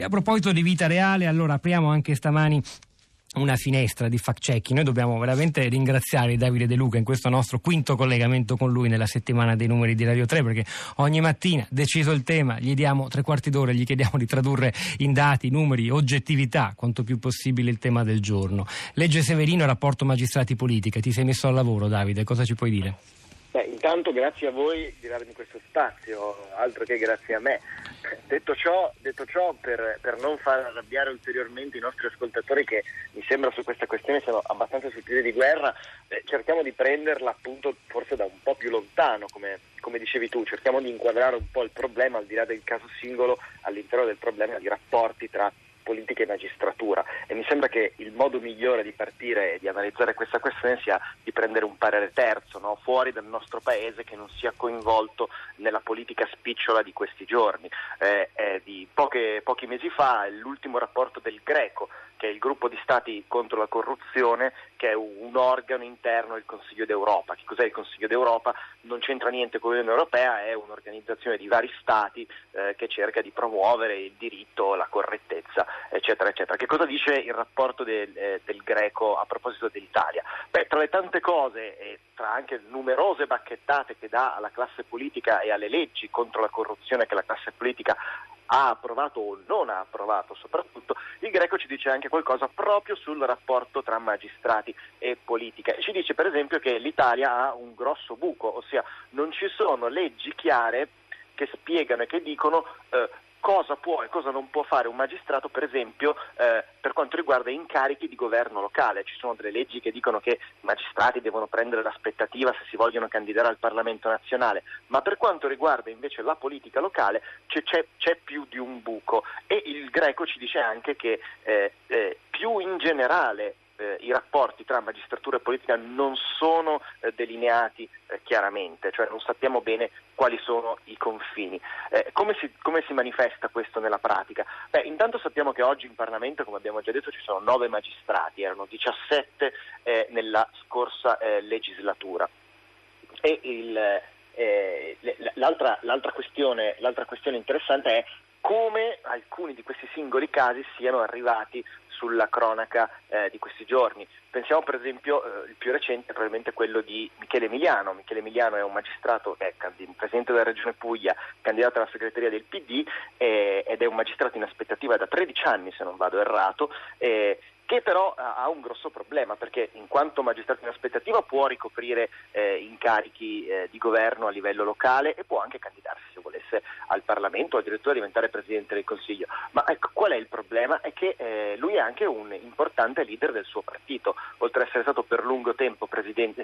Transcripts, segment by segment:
E a proposito di vita reale, allora apriamo anche stamani una finestra di fact checking. Noi dobbiamo veramente ringraziare Davide De Luca in questo nostro quinto collegamento con lui nella settimana dei numeri di Radio 3 perché ogni mattina, deciso il tema, gli diamo tre quarti d'ora, gli chiediamo di tradurre in dati, numeri, oggettività quanto più possibile il tema del giorno. Legge Severino, rapporto magistrati-politica. Ti sei messo al lavoro Davide, cosa ci puoi dire? Beh, intanto grazie a voi di darmi questo spazio, altro che grazie a me. Detto ciò, detto ciò per, per, non far arrabbiare ulteriormente i nostri ascoltatori che mi sembra su questa questione siano abbastanza sul piede di guerra, eh, cerchiamo di prenderla appunto forse da un po' più lontano, come, come dicevi tu, cerchiamo di inquadrare un po' il problema al di là del caso singolo all'interno del problema di rapporti tra politica e magistratura e mi sembra che il modo migliore di partire e di analizzare questa questione sia di prendere un parere terzo, no? fuori dal nostro paese che non sia coinvolto nella politica spicciola di questi giorni. Eh, eh, di poche, pochi mesi fa l'ultimo rapporto del Greco, che è il gruppo di stati contro la corruzione, che è un organo interno del Consiglio d'Europa. Che cos'è il Consiglio d'Europa? Non c'entra niente con l'Unione Europea, è un'organizzazione di vari stati eh, che cerca di promuovere il diritto, la correttezza eccetera, eccetera. Che cosa dice il rapporto del, eh, del Greco a proposito dell'Italia? Beh, tra le tante cose e tra anche numerose bacchettate che dà alla classe politica e alle leggi contro la corruzione che la classe politica ha approvato o non ha approvato soprattutto, il Greco ci dice anche qualcosa proprio sul rapporto tra magistrati e politica. Ci dice per esempio che l'Italia ha un grosso buco, ossia non ci sono leggi chiare che spiegano e che dicono eh, cosa può e cosa non può fare un magistrato, per esempio, eh, per quanto riguarda incarichi di governo locale. Ci sono delle leggi che dicono che i magistrati devono prendere l'aspettativa se si vogliono candidare al Parlamento nazionale, ma per quanto riguarda invece la politica locale c'è, c'è, c'è più di un buco e il greco ci dice anche che eh, eh, più in generale eh, i rapporti tra magistratura e politica non sono eh, delineati eh, chiaramente, cioè non sappiamo bene quali sono i confini. Eh, come si, come, si, manifesta questo nella pratica? Beh, intanto sappiamo che oggi in Parlamento, come abbiamo già detto, ci sono nove magistrati, erano 17 eh, nella scorsa eh, legislatura. E il, l'altra, l'altra, questione, l'altra questione interessante è come alcuni di questi singoli casi siano arrivati sulla cronaca eh, di questi giorni. Pensiamo per esempio, eh, il più recente probabilmente quello di Michele Emiliano. Michele Emiliano è un magistrato, è presidente della Regione Puglia, candidato alla segreteria del PD eh, ed è un magistrato in aspettativa da 13 anni, se non vado errato che però ha un grosso problema perché in quanto magistrato in aspettativa può ricoprire eh, incarichi eh, di governo a livello locale e può anche candidarsi se volesse al Parlamento o addirittura diventare Presidente del Consiglio. Ma ecco, qual è il problema? È che eh, lui è anche un importante leader del suo partito, oltre ad essere stato per lungo tempo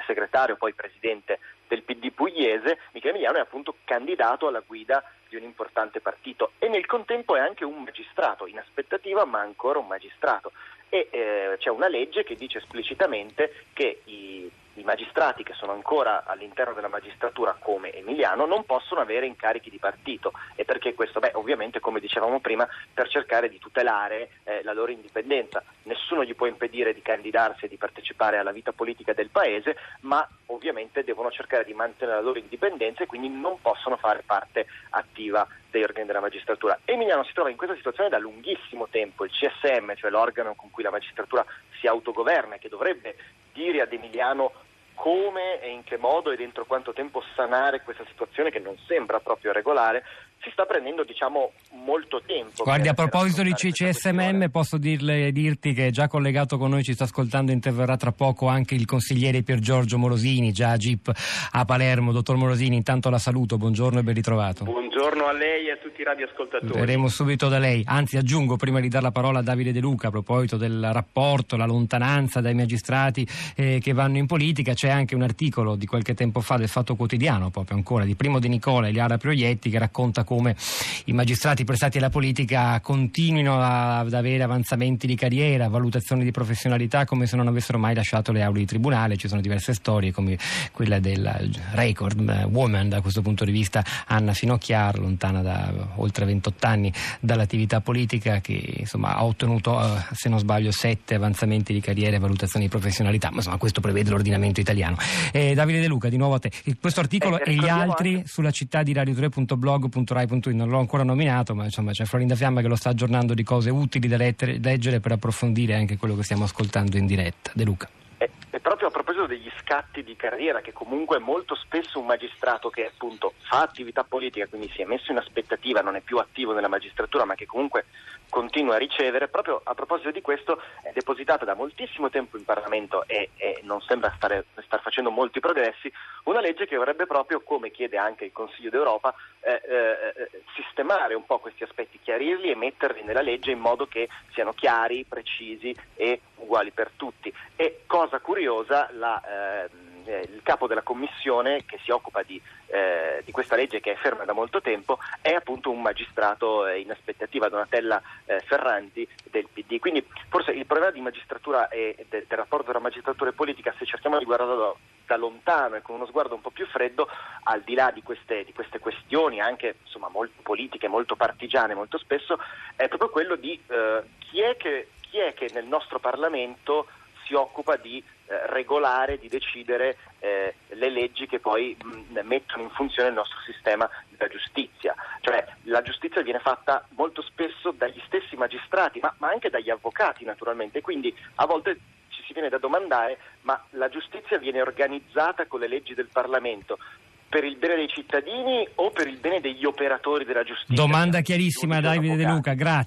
segretario, poi Presidente del PD pugliese, Michele Emiliano è appunto candidato alla guida di un importante partito e nel contempo è anche un magistrato, in aspettativa ma ancora un magistrato e eh, c'è una legge che dice esplicitamente che i, i, magistrati che sono ancora all'interno della magistratura come Emiliano non possono avere incarichi di partito e perché questo? Beh, ovviamente come dicevamo prima per cercare di tutelare eh, la loro indipendenza. Nessuno gli può impedire di candidarsi e di partecipare alla vita politica del paese, ma ovviamente devono cercare di mantenere la loro indipendenza e quindi non possono fare parte attiva degli organi della magistratura. Emiliano si trova in questa situazione da lunghissimo tempo, il CSM, cioè l'organo con cui la magistratura si autogoverna e che dovrebbe dire ad Emiliano come e in che modo e dentro quanto tempo sanare questa situazione che non sembra proprio regolare, si sta prendendo diciamo molto tempo. Guardi, a proposito di CCSMM posso dirle, dirti che è già collegato con noi, ci sta ascoltando, interverrà tra poco anche il consigliere Pier Giorgio Morosini, già a GIP a Palermo. Dottor Morosini, intanto la saluto, buongiorno e ben ritrovato. Buongiorno a lei e a tutti i radioascoltatori. Verremo subito da lei, anzi aggiungo prima di dare la parola a Davide De Luca a proposito del rapporto, la lontananza dai magistrati eh, che vanno in politica, c'è anche un articolo di qualche tempo fa del Fatto Quotidiano, proprio ancora, di Primo De Nicola e Liara Proietti che racconta come i magistrati prestati alla politica continuino ad avere avanzamenti di carriera, valutazioni di professionalità come se non avessero mai lasciato le aule di tribunale. Ci sono diverse storie come quella del record woman da questo punto di vista Anna Finocchiaro PR, lontana da oltre 28 anni dall'attività politica, che insomma, ha ottenuto, eh, se non sbaglio, sette avanzamenti di carriera e valutazioni di professionalità, ma insomma questo prevede l'ordinamento italiano. Eh, Davide De Luca, di nuovo a te. Questo articolo eh, e gli altri anche... sulla città di radio3.blog.rai.it non l'ho ancora nominato, ma insomma c'è Florinda Fiamma che lo sta aggiornando di cose utili da leggere per approfondire anche quello che stiamo ascoltando in diretta. De Luca. E proprio a proposito degli scatti di carriera, che comunque molto spesso un magistrato che appunto fa attività politica, quindi si è messo in aspettativa, non è più attivo nella magistratura, ma che comunque continua a ricevere, proprio a proposito di questo è depositata da moltissimo tempo in Parlamento e, e non sembra stare, star facendo molti progressi, una legge che vorrebbe proprio, come chiede anche il Consiglio d'Europa, eh, eh, sistemare un po' questi aspetti, chiarirli e metterli nella legge in modo che siano chiari, precisi e uguali per tutti. E cosa curiosa, la, eh, il capo della commissione che si occupa di, eh, di, questa legge che è ferma da molto tempo è appunto un magistrato eh, in aspettativa, Donatella eh, Ferranti del PD. Quindi forse il problema di magistratura e del, del rapporto tra magistratura e politica, se cerchiamo di guardarlo da lontano e con uno sguardo un po' più freddo, al di là di queste, di queste questioni, anche insomma, molto politiche, molto partigiane molto spesso, è proprio quello di eh, chi è che chi è che nel nostro Parlamento si occupa di eh, regolare, di decidere eh, le leggi che poi mh, mettono in funzione il nostro sistema della giustizia. Cioè la giustizia viene fatta molto spesso dagli stessi magistrati, ma, ma anche dagli avvocati naturalmente, quindi a volte ci si viene da domandare ma la giustizia viene organizzata con le leggi del Parlamento per il bene dei cittadini o per il bene degli operatori della giustizia? Domanda chiarissima Davide De Luca, grazie.